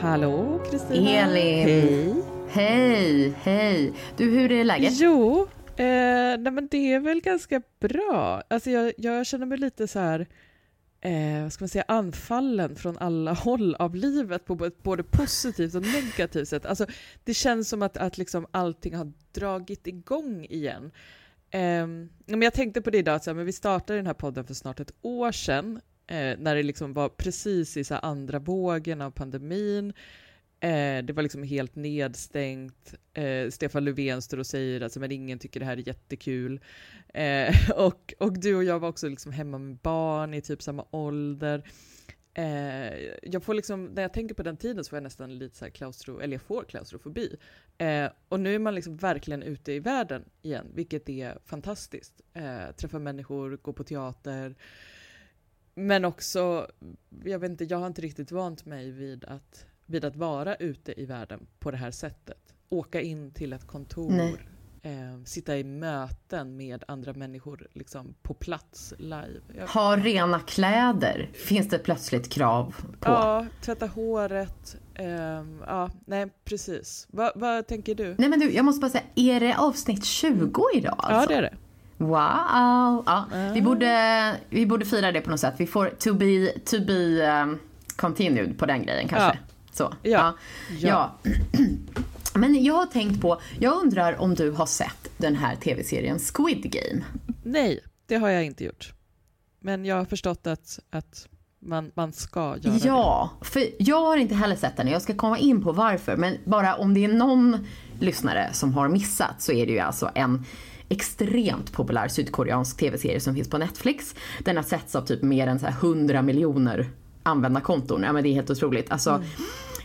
Hallå Kristina. Elin. Hej. Hej, hej. Du, hur är läget? Jo, eh, nej men det är väl ganska bra. Alltså jag, jag känner mig lite så här, eh, vad ska man säga, anfallen från alla håll av livet på både positivt och negativt sätt. Alltså det känns som att, att liksom allting har dragit igång igen. Eh, men jag tänkte på det idag, så här, men vi startade den här podden för snart ett år sedan, eh, när det liksom var precis i så andra vågen av pandemin. Eh, det var liksom helt nedstängt. Eh, Stefan Löfven står och säger att alltså, men ingen tycker det här är jättekul. Eh, och, och du och jag var också liksom hemma med barn i typ samma ålder. Eh, jag får liksom, när jag tänker på den tiden så får jag nästan lite så här klaustro, eller jag får klaustrofobi. Eh, och nu är man liksom verkligen ute i världen igen, vilket är fantastiskt. Eh, träffa människor, gå på teater. Men också, jag vet inte, jag har inte riktigt vant mig vid att vid att vara ute i världen på det här sättet. Åka in till ett kontor, eh, sitta i möten med andra människor liksom på plats live. Jag... Ha rena kläder finns det plötsligt krav på. Ja, tvätta håret. Eh, ja, nej precis. Va, vad tänker du? Nej men du, jag måste bara säga, är det avsnitt 20 idag alltså? Ja, det är det. Wow! Ja, mm. vi, borde, vi borde fira det på något sätt. Vi får to be, to be um, continued på den grejen kanske. Ja. Så. Ja. ja. ja. Men jag har tänkt på, jag undrar om du har sett den här tv-serien Squid Game? Nej, det har jag inte gjort. Men jag har förstått att, att man, man ska göra ja, det. Ja, för jag har inte heller sett den. Jag ska komma in på varför. Men bara om det är någon lyssnare som har missat så är det ju alltså en extremt populär sydkoreansk tv-serie som finns på Netflix. Den har setts av typ mer än så 100 miljoner användarkonton. Ja men det är helt otroligt. Alltså, mm.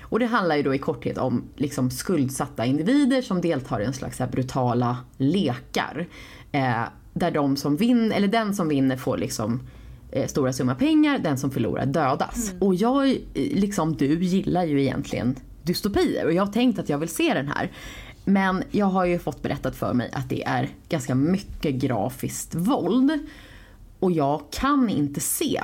Och det handlar ju då i korthet om liksom skuldsatta individer som deltar i en slags här brutala lekar. Eh, där de som vinner, eller den som vinner får liksom eh, stora summa pengar, den som förlorar dödas. Mm. Och jag, liksom du, gillar ju egentligen dystopier och jag har tänkt att jag vill se den här. Men jag har ju fått berättat för mig att det är ganska mycket grafiskt våld. Och jag kan inte se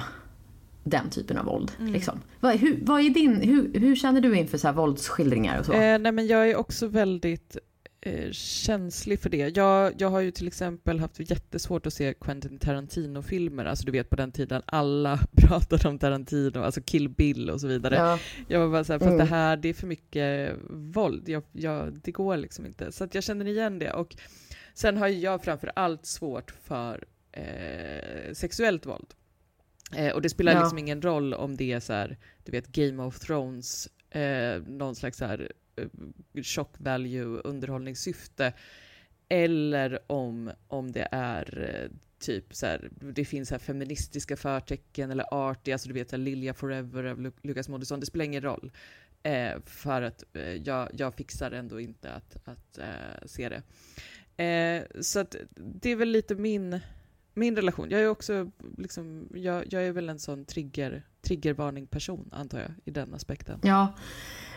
den typen av våld. Mm. Liksom. Vad, hur, vad är din, hur, hur känner du inför så här våldsskildringar och så? Eh, nej men jag är också väldigt eh, känslig för det. Jag, jag har ju till exempel haft jättesvårt att se Quentin Tarantino-filmer, alltså du vet på den tiden alla pratade om Tarantino, alltså Kill Bill och så vidare. Ja. Jag var bara såhär, mm. att det här, det är för mycket våld, jag, jag, det går liksom inte. Så att jag känner igen det. Och sen har jag framför allt svårt för eh, sexuellt våld. Eh, och det spelar ja. liksom ingen roll om det är så här, du vet Game of Thrones, eh, någon slags så här eh, Eh, shock value underhållningssyfte, eller om, om det är eh, typ så här, det finns så här feministiska förtecken eller arty, alltså du vet så här, Lilja Forever av Lukas Moodysson, det spelar ingen roll. Eh, för att eh, jag, jag fixar ändå inte att, att eh, se det. Eh, så att det är väl lite min min relation. Jag är också liksom, jag, jag är väl en sån trigger, triggervarning person antar jag i den aspekten. Ja.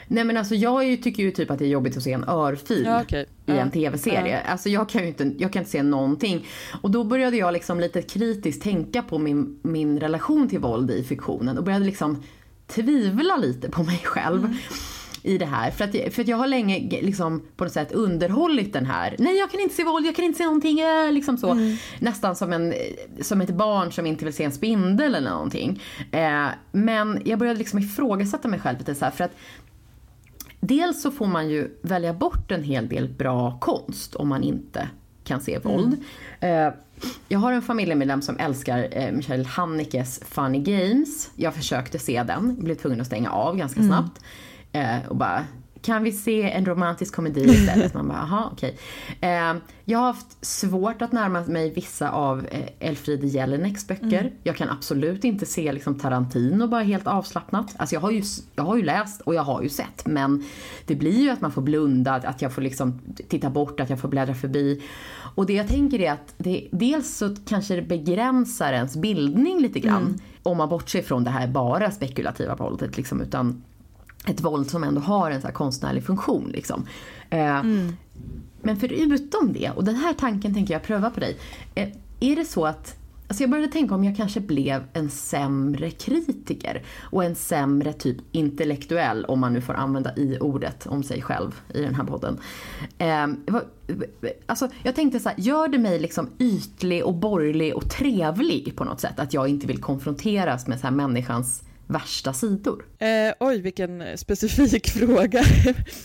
Nej men alltså jag tycker ju typ att det är jobbigt att se en örfil ja, okay. i en tv-serie. Ja. Alltså jag kan ju inte, jag kan inte se någonting. Och då började jag liksom lite kritiskt tänka på min, min relation till våld i fiktionen och började liksom tvivla lite på mig själv. Mm i det här. För att, för att jag har länge liksom på något sätt underhållit den här, nej jag kan inte se våld, jag kan inte se någonting, äh, liksom så. Mm. Nästan som, en, som ett barn som inte vill se en spindel eller någonting. Eh, men jag började liksom ifrågasätta mig själv lite så här, för att Dels så får man ju välja bort en hel del bra konst om man inte kan se våld. Mm. Eh, jag har en familjemedlem som älskar eh, Michael Hanekes Funny Games. Jag försökte se den, blev tvungen att stänga av ganska mm. snabbt. Eh, och bara, kan vi se en romantisk komedi istället? Man bara, aha, okej. Okay. Eh, jag har haft svårt att närma mig vissa av eh, Elfriede Jelineks böcker. Mm. Jag kan absolut inte se liksom, Tarantino bara helt avslappnat. Alltså jag har, ju, jag har ju läst och jag har ju sett men det blir ju att man får blunda, att jag får liksom titta bort, att jag får bläddra förbi. Och det jag tänker är att det, dels så kanske det begränsar ens bildning lite grann. Mm. Om man bortser från det här bara spekulativa våldet liksom, utan ett våld som ändå har en så konstnärlig funktion. Liksom. Eh, mm. Men förutom det, och den här tanken tänker jag pröva på dig. Eh, är det så att alltså jag började tänka om jag kanske blev en sämre kritiker och en sämre typ intellektuell, om man nu får använda i ordet om sig själv i den här podden. Eh, alltså jag tänkte så här, gör det mig liksom ytlig och borgerlig och trevlig på något sätt? Att jag inte vill konfronteras med så här människans värsta sidor? Eh, oj, vilken specifik fråga.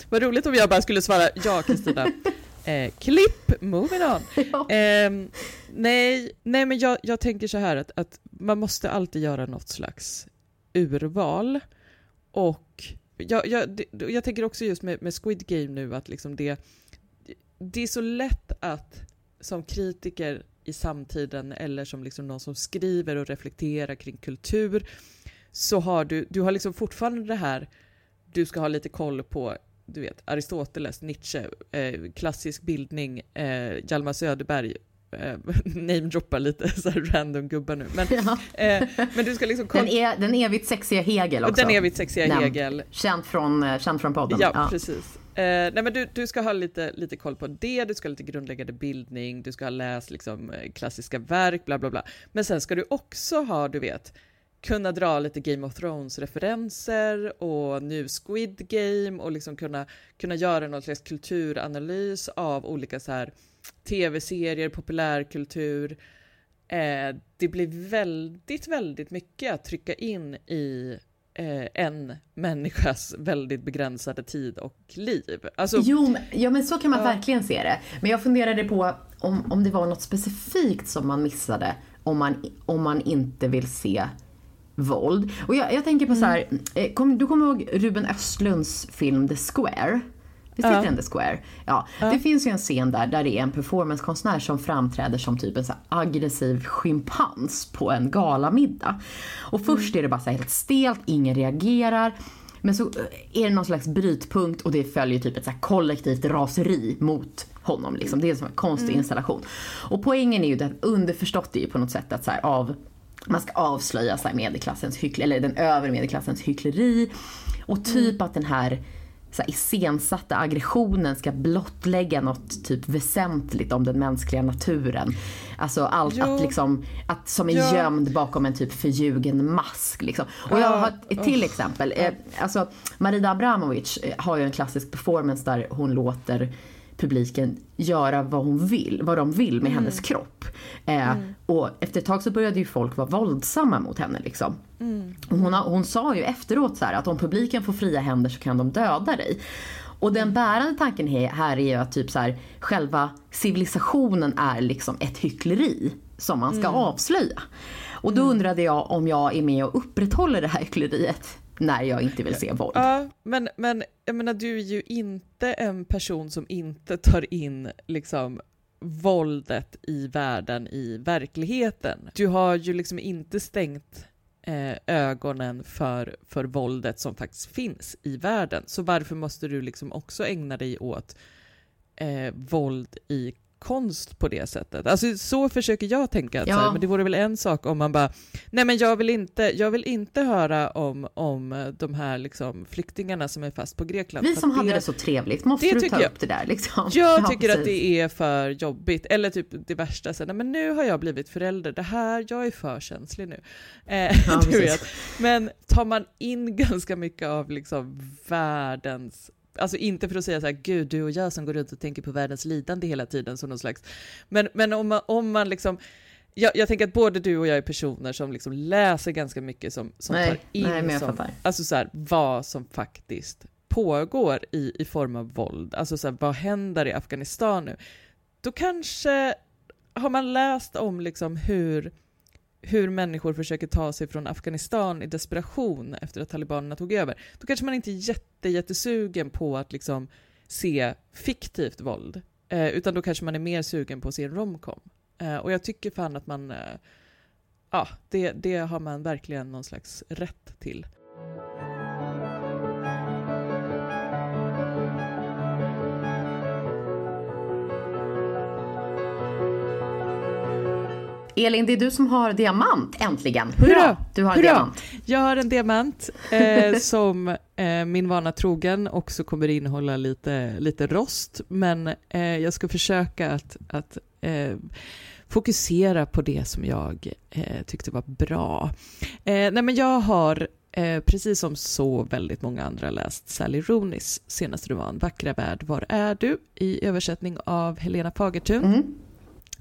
Vad roligt om jag bara skulle svara ja, Kristina. Eh, klipp, moving on. Ja. Eh, nej, nej, men jag, jag tänker så här att, att, man måste alltid göra något slags urval. Och jag, jag, jag tänker också just med, med Squid Game nu att liksom det, det är så lätt att som kritiker i samtiden eller som liksom någon som skriver och reflekterar kring kultur så har du, du har liksom fortfarande det här, du ska ha lite koll på du vet, Aristoteles, Nietzsche, eh, klassisk bildning, eh, Hjalmar Söderberg, eh, namedroppar lite så random gubbar nu. Men, ja. eh, men du ska liksom den, är, den evigt sexiga Hegel också. Den evigt sexiga Nämn. Hegel. Känd från, eh, känd från podden. Ja, ja. precis. Eh, nej men du, du ska ha lite, lite koll på det, du ska ha lite grundläggande bildning, du ska ha läst liksom, eh, klassiska verk, bla bla bla. Men sen ska du också ha, du vet, kunna dra lite Game of Thrones-referenser och nu Squid Game och liksom kunna, kunna göra någon slags kulturanalys av olika så här tv-serier, populärkultur. Eh, det blir väldigt, väldigt mycket att trycka in i eh, en människas väldigt begränsade tid och liv. Alltså, jo, ja, men så kan man ja. verkligen se det. Men jag funderade på om, om det var något specifikt som man missade om man, om man inte vill se våld. Och jag, jag tänker på mm. så här, eh, kom, du kommer ihåg Ruben Östlunds film The Square? Visst heter den The Square? Ja. ja. Det finns ju en scen där, där det är en performancekonstnär som framträder som typ en så aggressiv schimpans på en galamiddag. Och först mm. är det bara så helt stelt, ingen reagerar. Men så är det någon slags brytpunkt och det följer typ ett så kollektivt raseri mot honom. Liksom. Det är som en konstig mm. installation. Och poängen är ju det underförstått är ju på något sätt att så här, av man ska avslöja så medelklassens hyckleri, eller den övre medelklassens hyckleri. Och typ mm. att den här så här, iscensatta aggressionen ska blottlägga något typ väsentligt om den mänskliga naturen. Alltså allt jo. att liksom, att som är ja. gömd bakom en typ förljugen mask liksom. Och jag har ett till exempel. Eh, alltså Marida Abramovic eh, har ju en klassisk performance där hon låter publiken göra vad hon vill, vad de vill med mm. hennes kropp. Eh, mm. Och efter ett tag så började ju folk vara våldsamma mot henne liksom. Mm. Hon, hon sa ju efteråt så här, att om publiken får fria händer så kan de döda dig. Och den bärande tanken här är ju att typ så här, själva civilisationen är liksom ett hyckleri som man ska mm. avslöja. Och då mm. undrade jag om jag är med och upprätthåller det här hyckleriet när jag inte vill se våld. Ja, men, men jag menar, du är ju inte en person som inte tar in liksom våldet i världen, i verkligheten. Du har ju liksom inte stängt eh, ögonen för, för våldet som faktiskt finns i världen. Så varför måste du liksom också ägna dig åt eh, våld i konst på det sättet. Alltså så försöker jag tänka, ja. här, men det vore väl en sak om man bara, nej men jag vill inte, jag vill inte höra om, om de här liksom flyktingarna som är fast på Grekland. Vi som det, hade det så trevligt, måste du ta jag, upp det där liksom? Jag ja, tycker precis. att det är för jobbigt, eller typ det värsta, så, nej men nu har jag blivit förälder, det här, jag är för känslig nu. Eh, ja, du vet. Men tar man in ganska mycket av liksom världens Alltså inte för att säga så här, gud du och jag som går runt och tänker på världens lidande hela tiden som någon slags, men, men om, man, om man liksom, jag, jag tänker att både du och jag är personer som liksom läser ganska mycket som, som nej, tar in nej, som, alltså så här, vad som faktiskt pågår i, i form av våld, alltså så här, vad händer i Afghanistan nu? Då kanske har man läst om liksom hur hur människor försöker ta sig från Afghanistan i desperation efter att talibanerna tog över, då kanske man inte är jätte, jättesugen på att liksom se fiktivt våld, eh, utan då kanske man är mer sugen på att se en romcom. Eh, och jag tycker fan att man, eh, ja, det, det har man verkligen någon slags rätt till. Elin, det är du som har diamant, äntligen. Hurra! Hurra! Du har en Hurra! diamant. Jag har en diamant eh, som eh, min vana trogen också kommer innehålla lite, lite rost, men eh, jag ska försöka att, att eh, fokusera på det som jag eh, tyckte var bra. Eh, nej men jag har Eh, precis som så väldigt många andra läst Sally Rooneys senaste roman Vackra värld, var är du? i översättning av Helena Fagertun. Mm.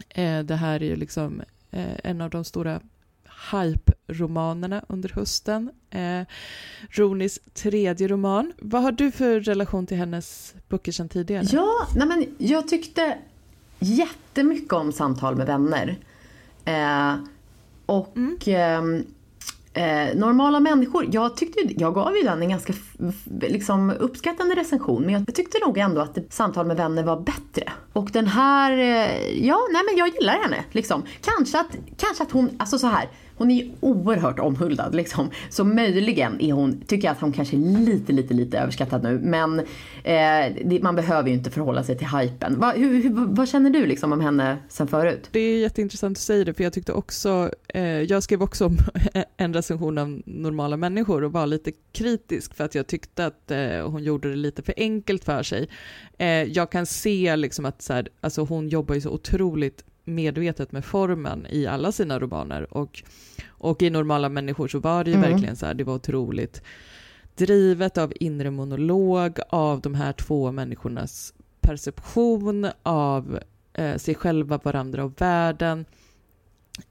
Eh, det här är ju liksom en av de stora hype-romanerna under hösten. Eh, Ronis tredje roman. Vad har du för relation till hennes böcker sedan tidigare? Ja, nej men jag tyckte jättemycket om Samtal med vänner. Eh, och mm. eh, Eh, normala människor, jag, tyckte, jag gav ju den en ganska liksom, uppskattande recension men jag tyckte nog ändå att Samtal med vänner var bättre. Och den här, eh, ja nej men jag gillar henne liksom. Kanske att, kanske att hon, alltså så här hon är ju oerhört omhuldad liksom. Så möjligen är hon, tycker jag att hon kanske är lite, lite, lite överskattad nu. Men eh, det, man behöver ju inte förhålla sig till hypen. Va, hur, hur, vad känner du liksom om henne sen förut? Det är jätteintressant att säga det, för jag tyckte också, eh, jag skrev också om en recension av normala människor och var lite kritisk för att jag tyckte att eh, hon gjorde det lite för enkelt för sig. Eh, jag kan se liksom att så här, alltså hon jobbar ju så otroligt medvetet med formen i alla sina romaner och, och i Normala människor så var det ju mm. verkligen så här, det var otroligt drivet av inre monolog, av de här två människornas perception av eh, sig själva, varandra och världen.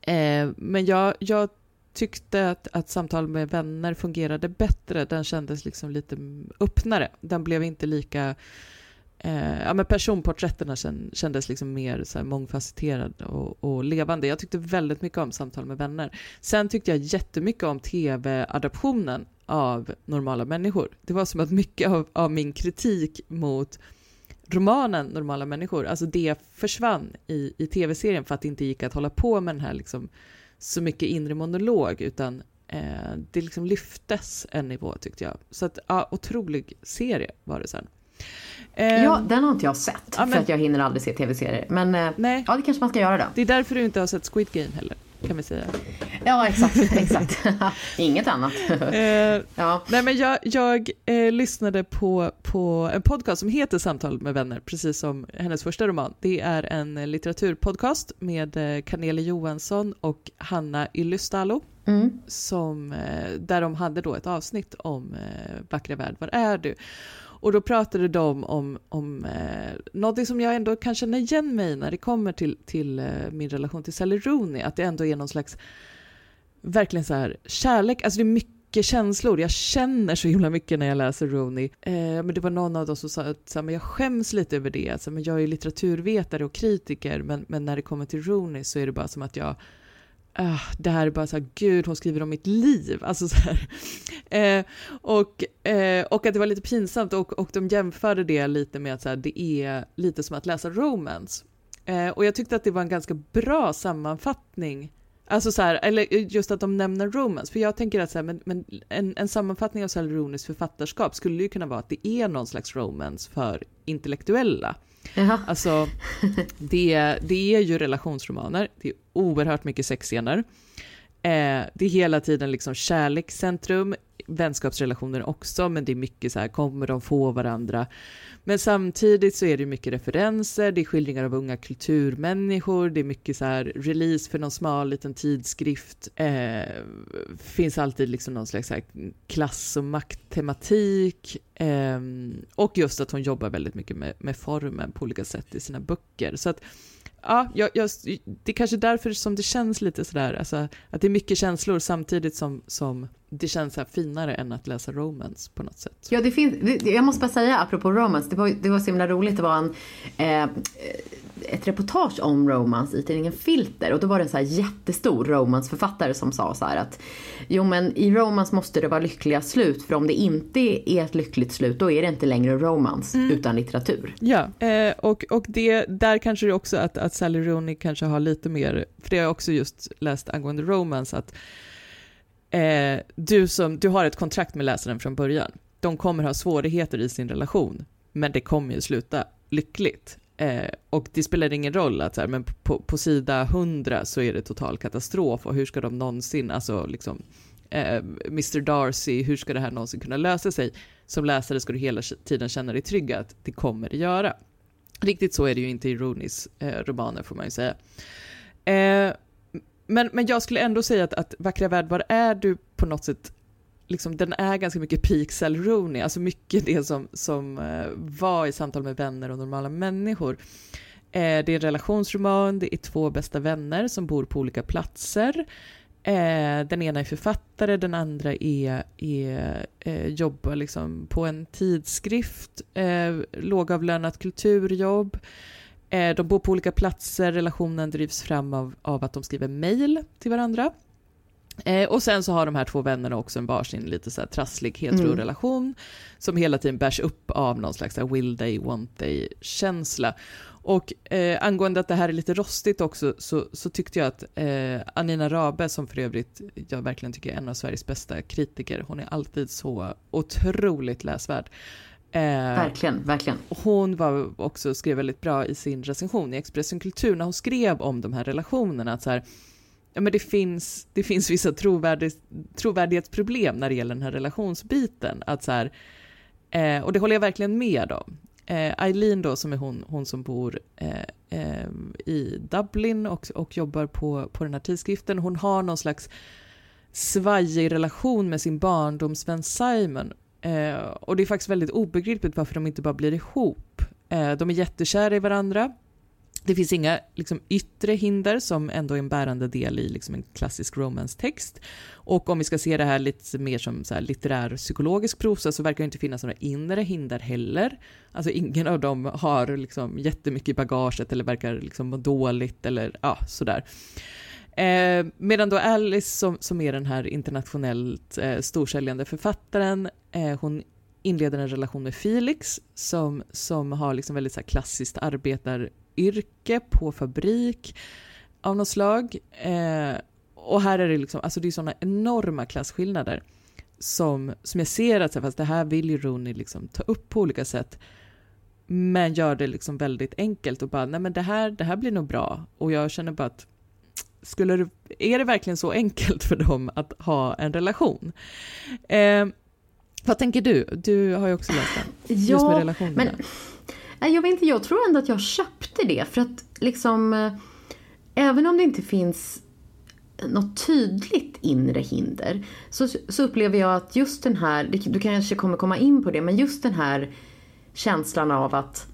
Eh, men jag, jag tyckte att, att samtal med vänner fungerade bättre. Den kändes liksom lite öppnare. Den blev inte lika Eh, ja, men personporträtterna kändes liksom mer så här mångfacetterade och, och, levande. Jag tyckte väldigt mycket om Samtal med vänner. Sen tyckte jag jättemycket om tv-adaptionen av Normala människor. Det var som att mycket av, av min kritik mot romanen Normala människor, alltså det försvann i, i tv-serien för att det inte gick att hålla på med den här liksom, så mycket inre monolog, utan eh, det liksom lyftes en nivå tyckte jag. Så att, ja, otrolig serie var det sen. Ja, ehm, den har inte jag sett. Ja, men, för att jag hinner aldrig se tv-serier. Men eh, nej. ja, det kanske man ska göra då. Det är därför du inte har sett Squid Game heller. Kan vi säga. Ja, exakt. exakt. Inget annat. eh, ja. Nej, men jag, jag eh, lyssnade på, på en podcast som heter Samtal med vänner, precis som hennes första roman. Det är en litteraturpodcast med eh, Cornelia Johansson och Hanna Ylistalo. Mm. Som, eh, där de hade då ett avsnitt om eh, Vackra värld, var är du? Och då pratade de om, om eh, något som jag ändå kan känna igen mig när det kommer till, till eh, min relation till Sally Rooney, att det ändå är någon slags, verkligen så här, kärlek, alltså det är mycket känslor, jag känner så himla mycket när jag läser Rooney. Eh, men det var någon av dem som sa att så här, men jag skäms lite över det, alltså, men jag är litteraturvetare och kritiker, men, men när det kommer till Rooney så är det bara som att jag Uh, det här är bara så här, gud hon skriver om mitt liv. Alltså så uh, och, uh, och att det var lite pinsamt och, och de jämförde det lite med att så här, det är lite som att läsa romance. Eh, och jag tyckte att det var en ganska bra sammanfattning Alltså så här, eller just att de nämner romance, för jag tänker att så här, men, men en, en, sammanfattning av Sally Rooneys författarskap skulle ju kunna vara att det är någon slags romance för intellektuella. Jaha. Alltså, det, det är ju relationsromaner, det är oerhört mycket sexscener. Eh, det är hela tiden liksom kärlekscentrum, vänskapsrelationer också, men det är mycket så här, kommer de få varandra? Men samtidigt så är det mycket referenser, det är skildringar av unga kulturmänniskor, det är mycket så här release för någon smal liten tidskrift. Eh, finns alltid liksom någon slags här klass och makttematik. Eh, och just att hon jobbar väldigt mycket med, med formen på olika sätt i sina böcker. Så att ja, jag, jag, det är kanske därför som det känns lite sådär, alltså, att det är mycket känslor samtidigt som, som det känns så finare än att läsa romance på något sätt. Ja, det finns, jag måste bara säga apropå romance, det var, det var så himla roligt, det var en eh, ett reportage om romance i tidningen Filter och då var det en så här jättestor romansförfattare som sa så här att jo men i romance måste det vara lyckliga slut för om det inte är ett lyckligt slut då är det inte längre romance mm. utan litteratur. Ja, eh, och, och det, där kanske det också att, att Sally Rooney kanske har lite mer, för det har jag också just läst angående romance, att eh, du, som, du har ett kontrakt med läsaren från början. De kommer ha svårigheter i sin relation, men det kommer ju sluta lyckligt. Eh, och det spelar ingen roll att så här, men på, på sida 100 så är det total katastrof och hur ska de någonsin, alltså liksom eh, Mr Darcy, hur ska det här någonsin kunna lösa sig? Som läsare ska du hela tiden känna dig trygg att det kommer det göra. Riktigt så är det ju inte i Rooneys eh, romaner får man ju säga. Eh, men, men jag skulle ändå säga att, att Vackra värld, var är du på något sätt Liksom, den är ganska mycket peak Sal Rooney, alltså mycket det som, som eh, var i Samtal med vänner och normala människor. Eh, det är en relationsroman, det är två bästa vänner som bor på olika platser. Eh, den ena är författare, den andra är, är, jobbar liksom på en tidskrift, lågavlönat kulturjobb. De bor på olika platser, relationen drivs fram av, av att de skriver mejl till varandra. Eh, och sen så har de här två vännerna också en varsin lite så här trasslig hetero-relation mm. som hela tiden bärs upp av någon slags will they, want they-känsla. Och eh, angående att det här är lite rostigt också så, så tyckte jag att eh, Anina Rabe, som för övrigt jag verkligen tycker är en av Sveriges bästa kritiker, hon är alltid så otroligt läsvärd. Eh, verkligen, verkligen. Hon var också, skrev väldigt bra i sin recension i Expressen Kultur när hon skrev om de här relationerna. Att så här, ja, men det, finns, det finns vissa trovärdig, trovärdighetsproblem när det gäller den här relationsbiten. Att så här, eh, och det håller jag verkligen med om. Eh, Eileen då, som är hon, hon som bor eh, eh, i Dublin och, och jobbar på, på den här tidskriften, hon har någon slags svajig relation med sin barndomsvän Simon. Eh, och det är faktiskt väldigt obegripligt varför de inte bara blir ihop. Eh, de är jättekära i varandra, det finns inga liksom, yttre hinder som ändå är en bärande del i liksom, en klassisk romance-text. Och om vi ska se det här lite mer som så här, litterär psykologisk prosa så verkar det inte finnas några inre hinder heller. Alltså ingen av dem har liksom, jättemycket i bagaget eller verkar liksom, må dåligt eller ja, sådär. Eh, medan då Alice som, som är den här internationellt eh, storsäljande författaren, eh, hon inleder en relation med Felix som, som har liksom väldigt så här, klassiskt arbetar yrke på fabrik av något slag. Eh, och här är det liksom, alltså det är sådana enorma klasskillnader som, som jag ser att fast det här vill ju Rooney liksom ta upp på olika sätt men gör det liksom väldigt enkelt och bara nej men det här, det här blir nog bra och jag känner bara att skulle det, är det verkligen så enkelt för dem att ha en relation? Eh, vad tänker du? Du har ju också läst den, just med relationerna. Men Nej, jag vet inte, jag tror ändå att jag köpte det. För att liksom, eh, även om det inte finns något tydligt inre hinder så, så upplever jag att just den här, du kanske kommer komma in på det, men just den här känslan av att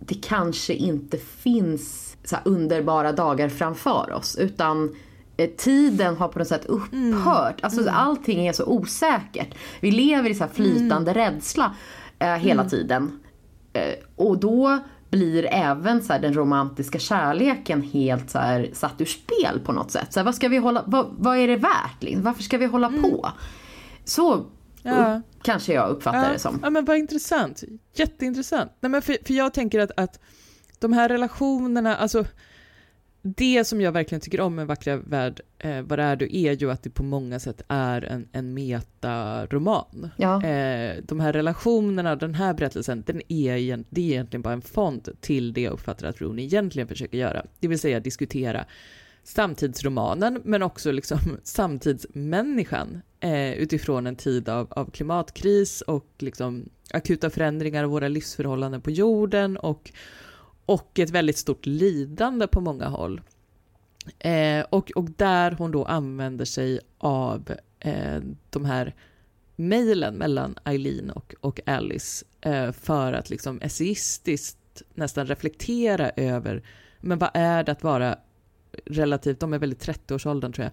det kanske inte finns så underbara dagar framför oss utan eh, tiden har på något sätt upphört. Mm. Alltså mm. allting är så osäkert. Vi lever i så flytande mm. rädsla eh, hela mm. tiden. Eh, och då blir även så här, den romantiska kärleken helt så här, satt ur spel på något sätt. Så här, vad, ska vi hålla, vad, vad, är det värt? Liksom? Varför ska vi hålla mm. på? Så ja. upp, kanske jag uppfattar ja. det som. Ja men vad intressant. Jätteintressant. Nej, men för, för jag tänker att, att de här relationerna, alltså det som jag verkligen tycker om med Vackra värld, eh, Vad är du, är ju att det på många sätt är en, en metaroman. Ja. Eh, de här relationerna, den här berättelsen, den är, det är egentligen bara en fond till det jag uppfattar att Rooney egentligen försöker göra. Det vill säga diskutera samtidsromanen, men också liksom samtidsmänniskan eh, utifrån en tid av, av klimatkris och liksom akuta förändringar av våra livsförhållanden på jorden och och ett väldigt stort lidande på många håll. Eh, och, och där hon då använder sig av eh, de här mejlen mellan Eileen och, och Alice eh, för att liksom essayistiskt nästan reflektera över men vad är det att vara relativt, de är i 30-årsåldern tror jag,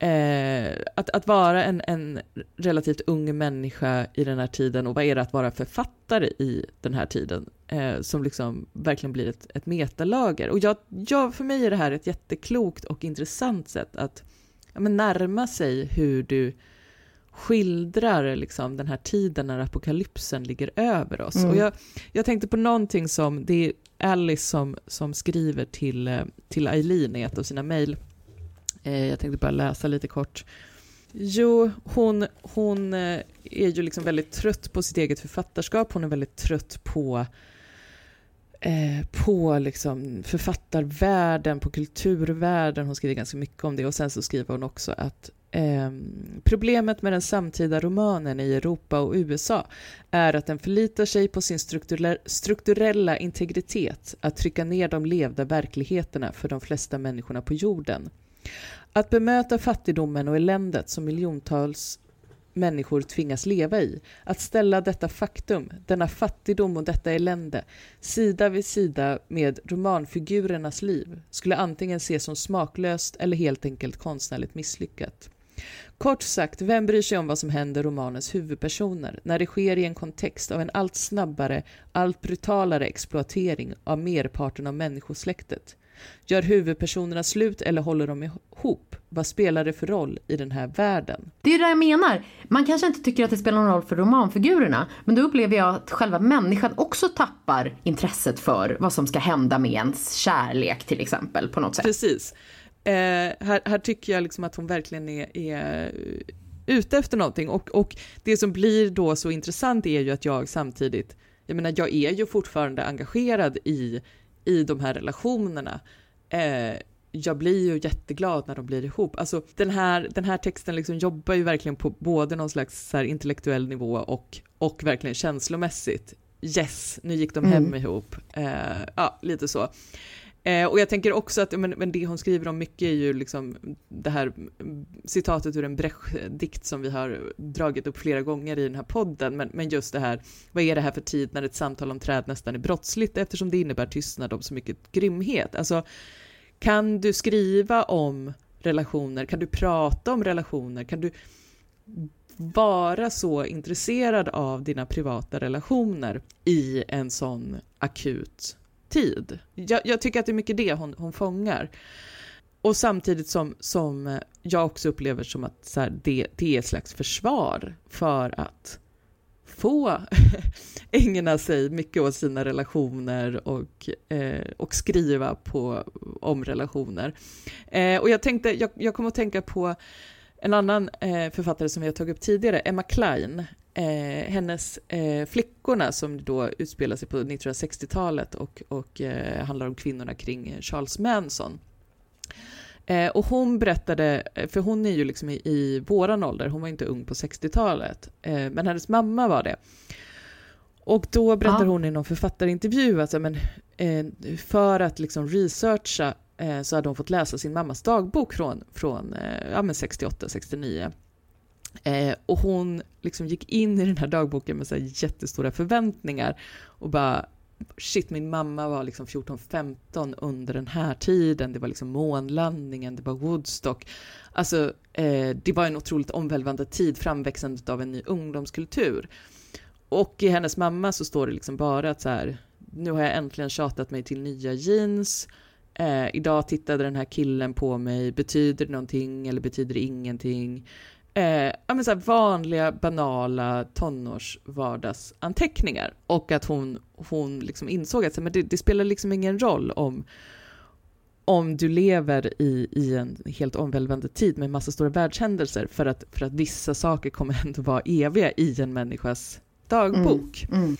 Eh, att, att vara en, en relativt ung människa i den här tiden och vad är det att vara författare i den här tiden eh, som liksom verkligen blir ett, ett metalager. Och jag, jag, för mig är det här ett jätteklokt och intressant sätt att ja, men närma sig hur du skildrar liksom den här tiden när apokalypsen ligger över oss. Mm. Och jag, jag tänkte på någonting som, det är Alice som, som skriver till, eh, till Eileen i ett av sina mejl Eh, jag tänkte bara läsa lite kort. Jo, hon, hon eh, är ju liksom väldigt trött på sitt eget författarskap. Hon är väldigt trött på, eh, på liksom författarvärlden, på kulturvärlden. Hon skriver ganska mycket om det. Och sen så skriver hon också att Eh, problemet med den samtida romanen i Europa och USA är att den förlitar sig på sin strukturella integritet att trycka ner de levda verkligheterna för de flesta människorna på jorden. Att bemöta fattigdomen och eländet som miljontals människor tvingas leva i. Att ställa detta faktum, denna fattigdom och detta elände sida vid sida med romanfigurernas liv skulle antingen ses som smaklöst eller helt enkelt konstnärligt misslyckat. Kort sagt, vem bryr sig om vad som händer romanens huvudpersoner när det sker i en kontext av en allt snabbare, allt brutalare exploatering av merparten av människosläktet? Gör huvudpersonerna slut eller håller de ihop? Vad spelar det för roll i den här världen? Det är det jag menar. Man kanske inte tycker att det spelar någon roll för romanfigurerna, men då upplever jag att själva människan också tappar intresset för vad som ska hända med ens kärlek till exempel på något sätt. Precis. Eh, här, här, tycker jag liksom att hon verkligen är, är ute efter någonting och, och det som blir då så intressant är ju att jag samtidigt, jag menar jag är ju fortfarande engagerad i i de här relationerna. Eh, jag blir ju jätteglad när de blir ihop. Alltså den här, den här texten liksom jobbar ju verkligen på både någon slags så intellektuell nivå och, och verkligen känslomässigt. Yes, nu gick de hem mm. ihop. Eh, ja, lite så. Eh, och jag tänker också att men, men det hon skriver om mycket är ju liksom det här mm, citatet ur en Brecht-dikt som vi har dragit upp flera gånger i den här podden, men, men just det här, vad är det här för tid när ett samtal om träd nästan är brottsligt eftersom det innebär tystnad om så mycket grymhet? Alltså, kan du skriva om relationer, kan du prata om relationer, kan du vara så intresserad av dina privata relationer i en sån akut tid. Jag, jag, tycker att det är mycket det hon, hon fångar. Och samtidigt som, som jag också upplever som att så här, det, det är ett slags försvar för att få ägna sig mycket åt sina relationer och, eh, och skriva på, om relationer. Eh, och jag tänkte, jag, jag kom att tänka på en annan eh, författare som vi har tagit upp tidigare, Emma Klein, eh, hennes eh, Flickorna som då utspelar sig på 1960-talet och, och eh, handlar om kvinnorna kring Charles Manson. Eh, och hon berättade, för hon är ju liksom i, i våran ålder, hon var inte ung på 60-talet, eh, men hennes mamma var det. Och då berättar ja. hon i någon författarintervju att men, eh, för att liksom researcha så hade hon fått läsa sin mammas dagbok från, från ja, 68, 69. Eh, och hon liksom gick in i den här dagboken med så jättestora förväntningar och bara shit, min mamma var liksom 14-15 under den här tiden. Det var liksom månlandningen, det var Woodstock. Alltså, eh, det var en otroligt omvälvande tid, framväxandet av en ny ungdomskultur. Och i hennes mamma så står det liksom bara att så här, nu har jag äntligen tjatat mig till nya jeans. Eh, idag tittade den här killen på mig, betyder det någonting eller betyder det ingenting? Eh, ja, men så vanliga banala tonårsvardagsanteckningar. Och att hon, hon liksom insåg att men det, det, spelar liksom ingen roll om, om du lever i, i en helt omvälvande tid med massa stora världshändelser för att, för att vissa saker kommer ändå vara eviga i en människas dagbok. Mm, mm.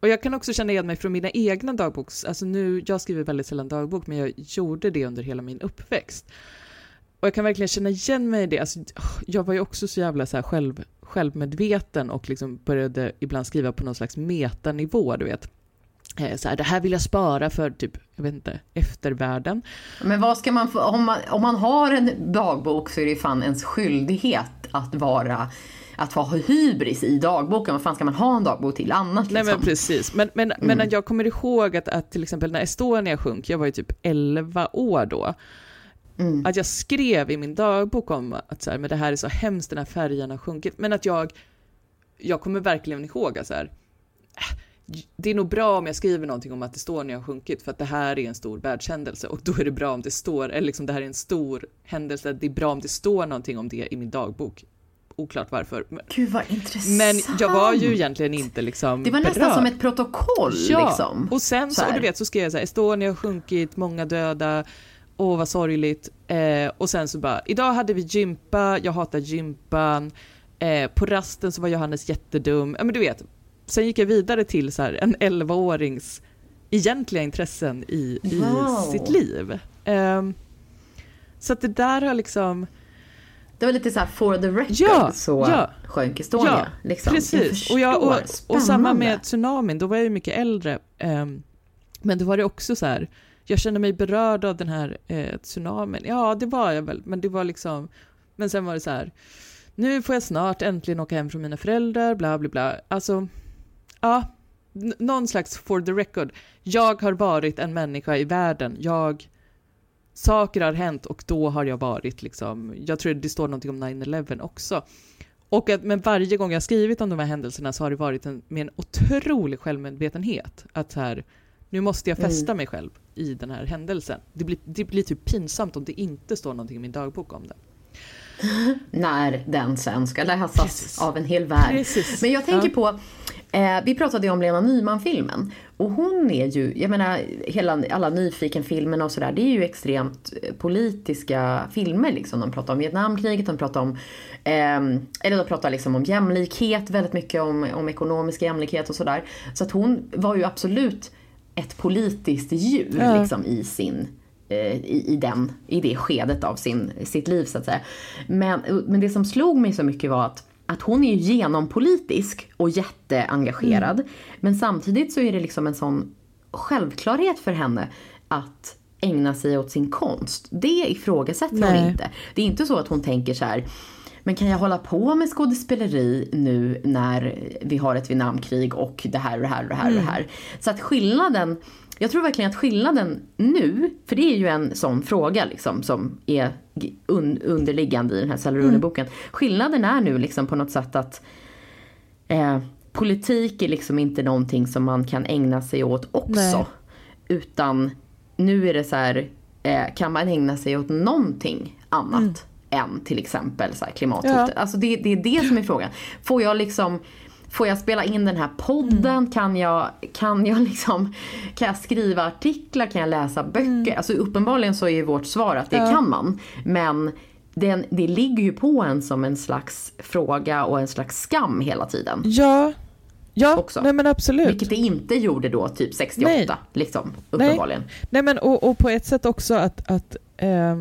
Och jag kan också känna igen mig från mina egna dagboks, alltså nu, jag skriver väldigt sällan dagbok, men jag gjorde det under hela min uppväxt. Och jag kan verkligen känna igen mig i det. Alltså, jag var ju också så jävla så här själv, självmedveten och liksom började ibland skriva på någon slags metanivå, du vet. Eh, så här, det här vill jag spara för typ, jag vet inte, eftervärlden. Men vad ska man få, om man, om man har en dagbok så är det fan ens skyldighet att vara att ha hybris i dagboken. Vad fan ska man ha en dagbok till annat? Liksom? Nej men liksom? precis. Men, men, mm. men jag kommer ihåg att, att till exempel när Estonia sjönk, jag var ju typ 11 år då, Mm. Att jag skrev i min dagbok om att så här, men det här är så hemskt, den här färgen har sjunkit. Men att jag, jag kommer verkligen ihåg att så här, äh, det är nog bra om jag skriver någonting om att Estonia har sjunkit för att det här är en stor världshändelse och då är det bra om det står, eller liksom det här är en stor händelse, det är bra om det står någonting om det i min dagbok. Oklart varför. Gud vad intressant. Men jag var ju egentligen inte liksom Det var nästan berörd. som ett protokoll ja. liksom. och sen så, så och du vet så skrev jag så här, Estonia har sjunkit, många döda, åh vad sorgligt. Eh, och sen så bara, idag hade vi gympa, jag hatar gympan. Eh, på rasten så var Johannes jättedum. Ja men du vet, sen gick jag vidare till så här, en 11-årings egentliga intressen i, wow. i sitt liv. Eh, så att det där har liksom, Det var lite så här for the record Ja, så ja. sjönk Estonia. Ja, liksom. Precis, Jag och, jag, och, och samma med tsunamin, då var jag ju mycket äldre. ehm, men då var det också så här, jag kände mig berörd av den här eh, tsunamin. Ja, det var jag väl, men det var liksom, men sen var det så här, nu får jag snart äntligen åka hem från mina föräldrar, bla bla bla. Alltså, ja, någon slags for the record. Jag har varit en människa i världen, jag, saker har hänt och då har jag varit liksom, jag tror det står någonting om 9-11 också. Och att, men varje gång jag skrivit om de här händelserna så har det varit en, med en otrolig självmedvetenhet. Att så här, nu måste jag fästa Mm. mig själv i den här händelsen. Det blir, det blir typ pinsamt om det inte står någonting i min dagbok om det. När den sen ska läsas Precis. av en hel värld. Precis. Men jag tänker Ja. på, eh, vi pratade ju om Lena Nyman-filmen. Och hon är ju, jag menar hela, alla Nyfiken-filmerna och sådär, det är ju extremt eh, politiska filmer liksom. De pratar om Vietnamkriget, de pratar om, ehm, eller de pratar liksom om jämlikhet, väldigt mycket om, om ekonomisk jämlikhet och sådär. Så att hon var ju absolut ett politiskt djur Ja. liksom i sin eh, i, i, den, i det skedet av sin, sitt liv så att säga. Men, men det som slog mig så mycket var att, att hon är ju genompolitisk och jätteengagerad. Men samtidigt så är det liksom en sån självklarhet för henne att ägna sig åt sin konst. Det ifrågasätter hon Nej. inte. Det är inte så att hon tänker så här men kan jag hålla på med skådespeleri nu när vi har ett Vietnamkrig och det här och det här och det här och det här. Så att skillnaden, jag tror verkligen att skillnaden nu, för det är ju en sån fråga liksom som är un, underliggande i den här Salarone-boken. Skillnaden är nu liksom på något sätt att eh, politik är liksom inte någonting som man kan ägna sig åt också. Nej. Utan nu är det så här, eh, kan man ägna sig åt någonting annat än till exempel så här klimathotet. Ja. Alltså det, det är det som är frågan. Får jag liksom Får jag spela in den här podden? Kan, jag, kan jag liksom Kan jag skriva artiklar? Kan jag läsa böcker? Alltså uppenbarligen så är vårt svar att det Ja. kan man. Men den, det ligger ju på en som en slags fråga och en slags skam hela tiden. Ja, ja Också. nej men absolut. Vilket det inte gjorde då typ 68. Nej. Liksom, uppenbarligen. Nej men och, och på ett sätt också att, att eh,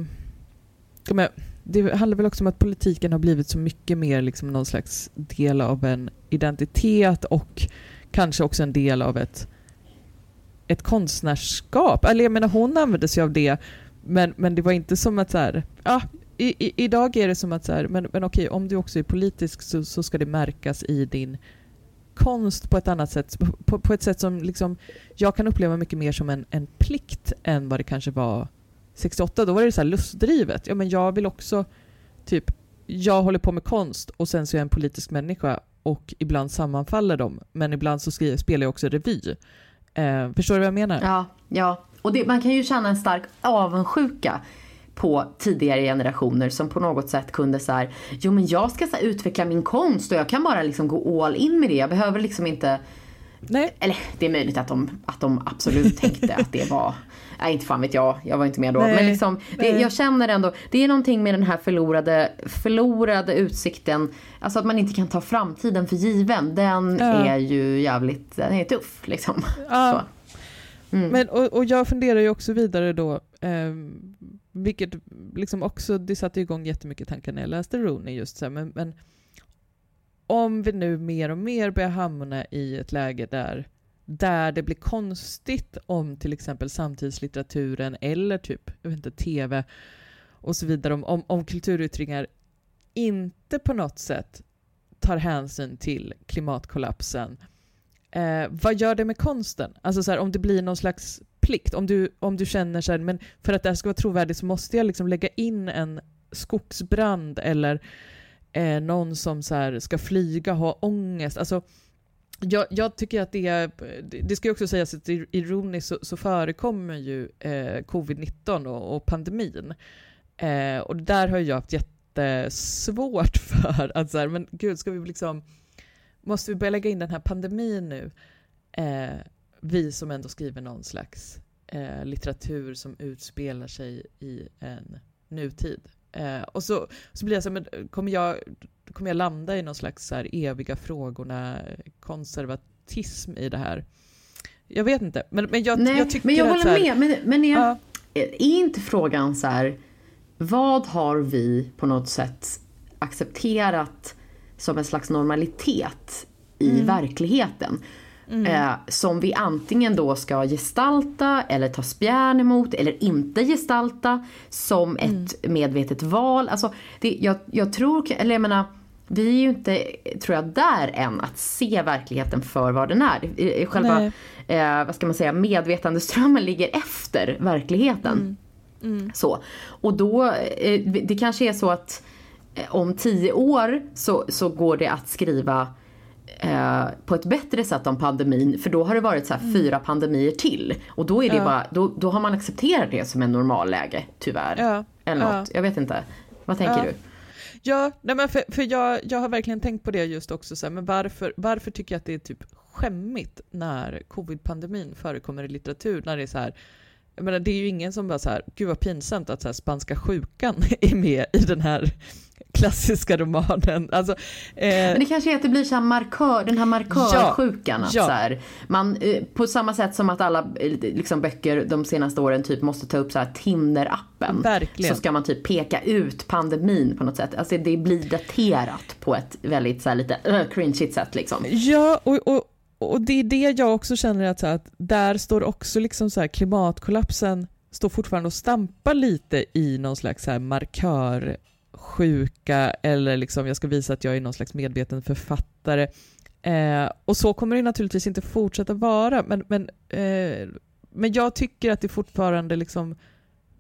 men det handlar väl också om att politiken har blivit så mycket mer liksom någon slags del av en identitet och kanske också en del av ett, ett konstnärskap. Eller jag menar hon använde sig av det men, men det var inte som att så här, ja, i, i, idag är det som att så här, men, men okej om du också är politisk så, så ska det märkas i din konst på ett annat sätt, på, på ett sätt som liksom jag kan uppleva mycket mer som en, en plikt än vad det kanske var 68. Då var det så här lustdrivet. Ja, men jag vill också, typ, jag håller på med konst och sen så är jag en politisk människa och ibland sammanfaller de, men ibland så skriver, spelar jag också revy. Eh, förstår du vad jag menar? Ja, ja. Och det, man kan ju känna en stark avundsjuka på tidigare generationer som på något sätt kunde så här, jo men jag ska så här, utveckla min konst och jag kan bara liksom gå all in med det. Jag behöver liksom inte, Nej, eller det är möjligt att de, att de absolut tänkte att det var, nej inte fan vet jag, jag var inte med då. Nej, men liksom, det, jag känner ändå, det är någonting med den här förlorade, förlorade utsikten, alltså att man inte kan ta framtiden för given. Den Ja. är ju jävligt, den är tuff liksom. Ja. Så. Mm. Men, och, och jag funderar ju också vidare då, eh, vilket liksom också, det satte igång jättemycket tankar när jag läste Rooney just så här, men, men om vi nu mer och mer börjar hamna i ett läge där, där det blir konstigt om till exempel samtidslitteraturen eller typ, jag vet inte, TV och så vidare, om, om, om kulturyttringar inte på något sätt tar hänsyn till klimatkollapsen Eh, vad gör det med konsten? Alltså så här, om det blir någon slags plikt, om du, om du känner så här, men för att det här ska vara trovärdigt så måste jag liksom lägga in en skogsbrand eller eh, någon som så här, ska flyga ha ångest. Alltså, jag, jag tycker att det är, det- ska också sägas att ironiskt så, så förekommer ju eh, covid-19 och, och pandemin. Eh, och där har jag haft jättesvårt för att så här, men gud, ska vi liksom måste vi börja lägga in den här pandemin nu? Eh, vi som ändå skriver någon slags eh, litteratur som utspelar sig i en nutid. Eh, och så, så blir jag så här, men kommer jag, kommer jag landa i någon slags så här eviga frågorna, konservatism i det här? Jag vet inte, men, men jag, Nej, jag tycker men jag att håller här, med. Men, men är, Ja, är inte frågan så här, vad har vi på något sätt accepterat som en slags normalitet i verkligheten. Eh, som vi antingen då ska gestalta eller ta spjärn emot eller inte gestalta som ett medvetet val. Alltså, det, jag, jag tror, eller jag menar, vi är ju inte, tror jag, där än att se verkligheten för vad den är. Själva, eh, vad ska man säga, medvetandeströmmen ligger efter verkligheten. Så. Och då, eh, det kanske är så att eh, om tio år så, så går det att skriva eh, på ett bättre sätt om pandemin för då har det varit så här fyra pandemier till. Och då är det Ja. bara, då, då har man accepterat det som en normalläge tyvärr. Ja. Eller Ja. något, jag vet inte. Vad tänker Ja. du? Ja, nej men för, för jag, jag har verkligen tänkt på det just också, så här, men varför, varför tycker jag att det är typ skämmigt när covid-pandemin förekommer i litteratur, när det är så här, jag menar, det är ju ingen som bara så här, gud vad pinsamt att så här, spanska sjukan är med i den här klassiska romanen. Alltså, eh, Men det kanske är att det blir så här markör, den här markörsjukan. Att Ja. så här, man, eh, på samma sätt som att alla eh, liksom, böcker de senaste åren typ måste ta upp så här Tinder-appen. Verkligen. Så ska man typ peka ut pandemin på något sätt. Alltså det blir daterat på ett väldigt så här, lite uh, cringeigt sätt liksom. Ja, och, och, och det är det jag också känner att, så här, att där står också liksom så här, klimatkollapsen står fortfarande och stampar lite i någon slags så här sjuka eller liksom jag ska visa att jag är någon slags medveten författare. Eh, och så kommer det naturligtvis inte fortsätta vara, men, men, eh, men jag tycker att det fortfarande liksom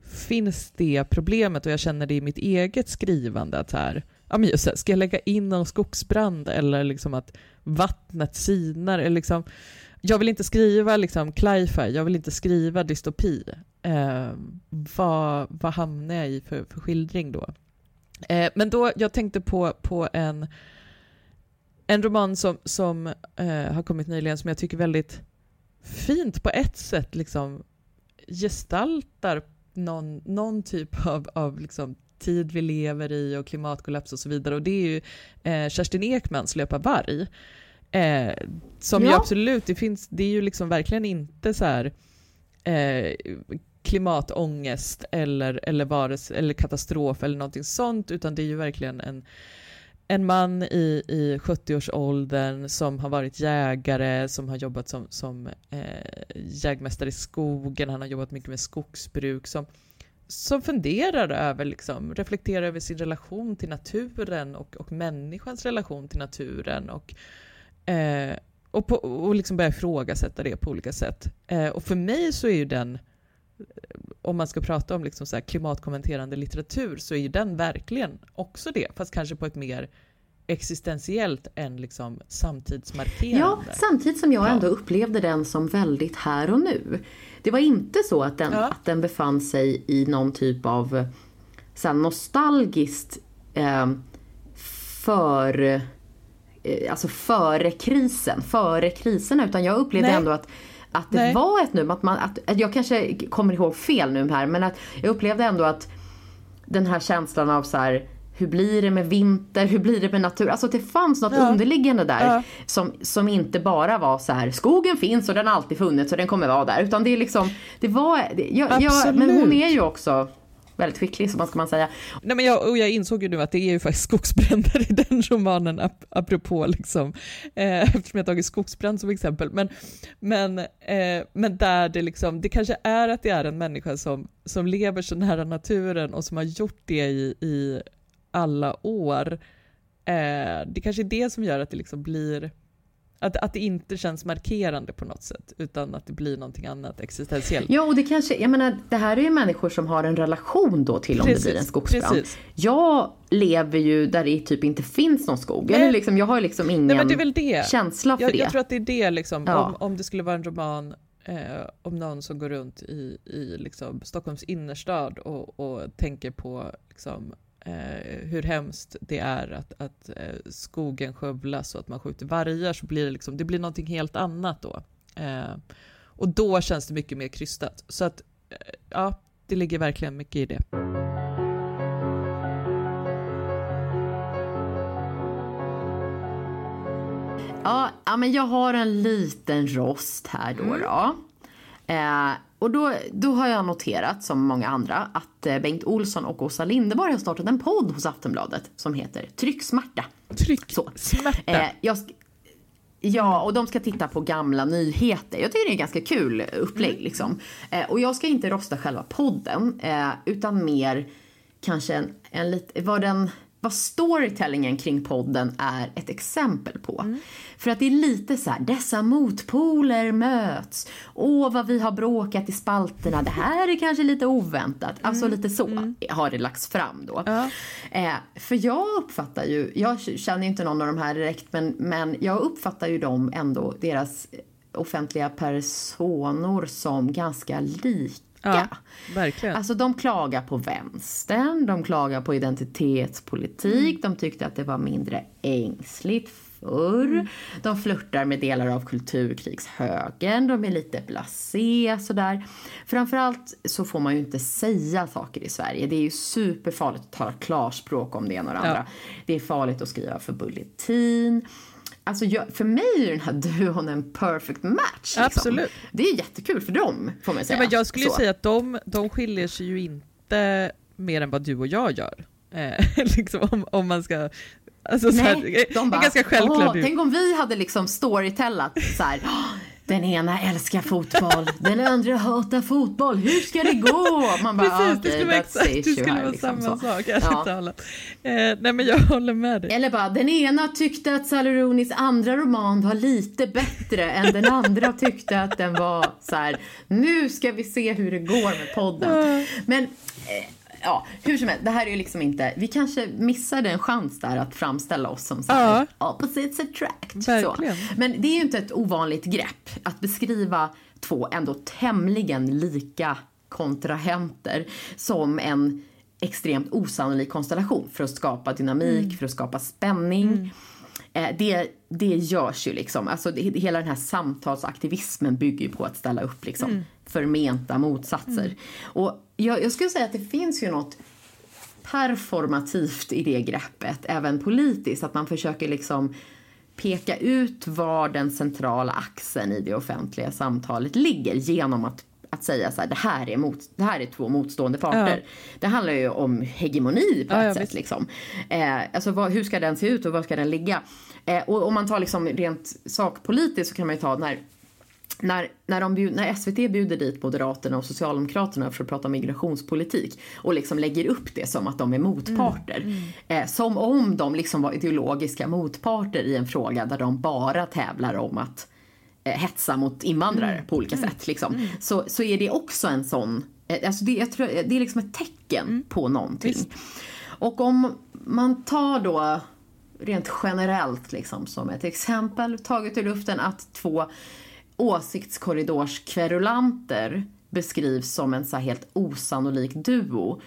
finns det problemet och jag känner det i mitt eget skrivande att här, ja men just här, ska jag lägga in någon skogsbrand eller liksom att vattnet sinar eller liksom jag vill inte skriva liksom cli-fi, jag vill inte skriva dystopi. Eh, vad, vad hamnar jag i för, för skildring då? Eh, men då, jag tänkte på, på en, en roman som, som eh, har kommit nyligen som jag tycker väldigt fint på ett sätt liksom gestaltar någon, någon typ av, av liksom tid vi lever i och klimatkollaps och så vidare. Och det är ju eh, Kerstin Ekmans Löpa varg. Eh, som ju Ja. absolut, det finns, det är ju liksom verkligen inte så här eh, klimatångest eller, eller, vares, eller katastrof eller någonting sånt, utan det är ju verkligen en, en man i, i 70-årsåldern som har varit jägare, som har jobbat som, som eh, jägmästare i skogen, han har jobbat mycket med skogsbruk, som, som funderar över, liksom, reflekterar över sin relation till naturen och, och människans relation till naturen och, eh, och, på, och liksom börjar ifrågasätta det på olika sätt. Eh, och för mig så är ju den om man ska prata om liksom så här klimatkommenterande litteratur så är ju den verkligen också det, fast kanske på ett mer existentiellt än liksom samtidsmarkerande. Ja, samtidigt som jag Ja. ändå upplevde den som väldigt här och nu. Det var inte så att den, Ja. att den befann sig i någon typ av så här, nostalgiskt eh, för eh, alltså före krisen, före kriserna, utan jag upplevde Nej. ändå att att det Nej. var ett nu, att, man, att, att jag kanske kommer ihåg fel nu här, men att jag upplevde ändå att den här känslan av så här, hur blir det med vinter, hur blir det med natur? Alltså det fanns något Ja. underliggande där Ja. som, som inte bara var så här, skogen finns och den har alltid funnits och den kommer vara där. Utan det är liksom, det var, jag, jag, men hon är ju också väldigt skicklig, så vad ska man säga. Nej, men jag, och jag insåg ju nu att det är ju faktiskt skogsbränder i den romanen, ap apropå liksom, eh, eftersom jag tagit skogsbrand som exempel. Men, men, eh, men där det liksom, det kanske är att det är en människa som, som lever så nära naturen och som har gjort det i, i alla år. Eh, det kanske är det som gör att det liksom blir, att, att det inte känns markerande på något sätt, utan att det blir någonting annat existentiellt. Ja, och det kanske, jag menar, det här är ju människor som har en relation då till om det blir en skogsbrand. precis. Jag lever ju där det typ inte finns någon skog. Eller liksom, jag har liksom ingen Nej, känsla för jag, det. jag tror att det är det, liksom, Ja. om, om det skulle vara en roman eh, om någon som går runt i, i liksom, Stockholms innerstad och, och tänker på liksom, eh, hur hemskt det är att, att eh, skogen skövlas och att man skjuter vargar så blir det, liksom, det blir någonting helt annat då. Eh, och då känns det mycket mer krystat. Så att, eh, ja, det ligger verkligen mycket i det. Ja, ja, men jag har en liten rost här då. Mm. då. Eh, och då, då har jag noterat, som många andra, att eh, Bengt Olsson och Åsa Linderborg har startat en podd hos Aftonbladet som heter Trycksmärta. Trycksmärta? Eh, jag, Ja, och de ska titta på gamla nyheter. Jag tycker det är ganska kul upplägg. Mm. Liksom. Eh, och jag ska inte rosta själva podden, eh, utan mer kanske en, en lite, vad den vad storytellingen kring podden är ett exempel på. Mm. För att det är lite så här, dessa motpoler möts. Åh, vad vi har bråkat i spalterna. Det här är kanske lite oväntat. Mm. Alltså lite så mm. har det lagts fram då. Ja. Eh, för jag uppfattar ju, jag känner inte någon av de här direkt, men, men jag uppfattar ju dem ändå, deras offentliga personer som ganska lika Ja, verkligen. Alltså de klagar på vänstern, de klagar på identitetspolitik, mm. de tyckte att det var mindre ängsligt förr. Mm. De flörtar med delar av kulturkrigshögern, de är lite blasé sådär. Framförallt så får man ju inte säga saker i Sverige. Det är ju superfarligt att tala klarspråk om det ena och det andra. Ja. Det är farligt att skriva för bulletin. Alltså jag, för mig är den här duon en perfect match. Liksom. Absolut. Det är jättekul för dem, får man säga. Ja, men jag skulle ju säga att de, de skiljer sig ju inte mer än vad du och jag gör. Eh, liksom om, om man ska Alltså, Nej, här, de bara, ganska självklart. Tänk om vi hade liksom storytellat så här, den ena älskar fotboll, den andra hatar fotboll. Hur ska det gå? Man bara, Precis, okay, det skulle vara exakt det skulle vara liksom, samma så. sak. Ja. Eh, nej men jag håller med dig. Eller bara, den ena tyckte att Sally andra roman var lite bättre än den andra tyckte att den var så här. Nu ska vi se hur det går med podden. Men eh, ja, hur som helst, det här är ju liksom inte, vi kanske missade en chans där att framställa oss som så här, ja. opposites attract. Så. Men det är ju inte ett ovanligt grepp att beskriva två ändå tämligen lika kontrahenter som en extremt osannolik konstellation för att skapa dynamik, mm. för att skapa spänning. Mm. Eh, det, det görs ju liksom. Alltså det, hela den här samtalsaktivismen bygger ju på att ställa upp liksom mm. förmenta motsatser. Mm. Och jag, jag skulle säga att det finns ju något performativt i det greppet, även politiskt. Att man försöker liksom peka ut var den centrala axeln i det offentliga samtalet ligger genom att, att säga så här, det här är, mot, det här är två motstående parter. Ja. Det handlar ju om hegemoni på ja, ett ja, sätt. Liksom. Eh, alltså vad, hur ska den se ut och var ska den ligga? Eh, och om man tar liksom rent sakpolitiskt så kan man ju ta den här när, när, de bjud, när SVT bjuder dit Moderaterna och Socialdemokraterna för att prata migrationspolitik och liksom lägger upp det som att de är motparter. Mm, mm. Eh, som om de liksom var ideologiska motparter i en fråga där de bara tävlar om att hetsa mot invandrare mm, på olika mm, sätt. Liksom. Mm. Så, så är det också en sån, eh, alltså det, jag tror, det är liksom ett tecken mm. på någonting. Visst. Och om man tar då rent generellt liksom som ett exempel taget ur luften att två åsiktskorridorskverulanter beskrivs som en så helt osannolik duo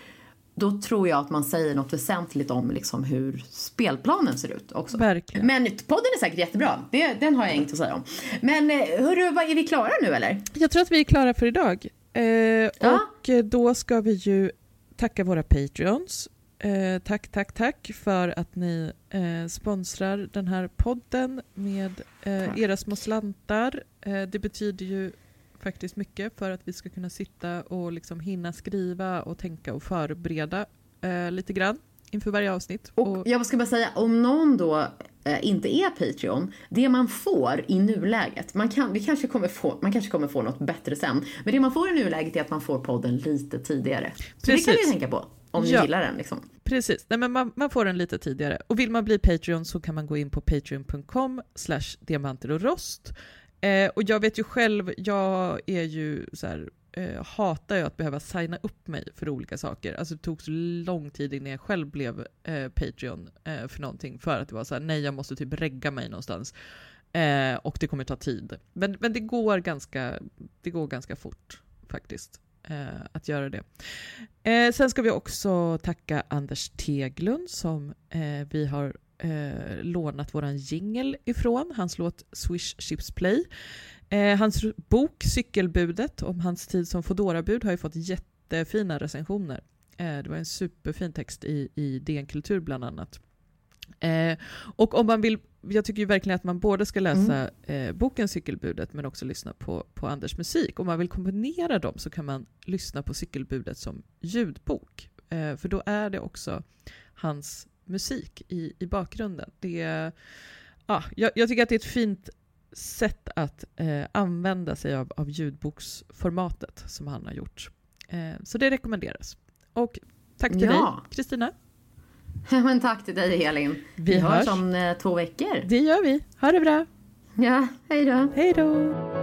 då tror jag att man säger något väsentligt om liksom hur spelplanen ser ut också. Verkligen. Men podden är säkert jättebra. Det, den har jag inget att säga om. Men eh, hörru, vad, är vi klara nu eller? Jag tror att vi är klara för idag. Eh, ja. Och då ska vi ju tacka våra Patreons Eh, tack, tack, tack för att ni eh, sponsrar den här podden med eh, era små slantar. Eh, det betyder ju faktiskt mycket för att vi ska kunna sitta och liksom hinna skriva och tänka och förbereda eh, lite grann inför varje avsnitt. Och, och jag ska bara säga, om någon då eh, inte är Patreon, det man får i nuläget, man, kan, vi kanske kommer få, man kanske kommer få något bättre sen, men det man får i nuläget är att man får podden lite tidigare. Så Precis. det kan ni tänka på om ni ja. gillar den. Liksom. Precis, Nej, men man, man, får den lite tidigare. Och vill man bli Patreon så kan man gå in på patreon.com slash diamanter och rost. Eh, och jag vet ju själv, jag är ju så här, eh, hatar ju att behöva signa upp mig för olika saker. Alltså det tog så lång tid innan jag själv blev eh, Patreon eh, för någonting, för att det var så här, nej jag måste typ regga mig någonstans. Eh, och det kommer ta tid. Men, men det, går ganska, det går ganska fort faktiskt eh, att göra det. Eh, sen ska vi också tacka Anders Teglund som eh, vi har eh, lånat våran jingel ifrån, hans låt Swish Chips Play. Eh, hans bok Cykelbudet om hans tid som Fodora-bud har ju fått jättefina recensioner. Eh, det var en superfin text i, i DN Kultur bland annat. och om man vill jag tycker ju verkligen att man både ska läsa mm. eh, boken Cykelbudet men också lyssna på, på Anders musik. Om man vill kombinera dem så kan man lyssna på Cykelbudet som ljudbok. Eh, för då är det också hans musik i, i bakgrunden. Det, ja, jag, jag tycker att det är ett fint sätt att eh, använda sig av, av ljudboksformatet som han har gjort. Eh, så det rekommenderas. Och tack till ja. dig, Kristina. Men tack till dig, Elin. Vi, vi hörs om eh, två veckor. Det gör vi. Ha det bra. Ja, hej då. Hej då.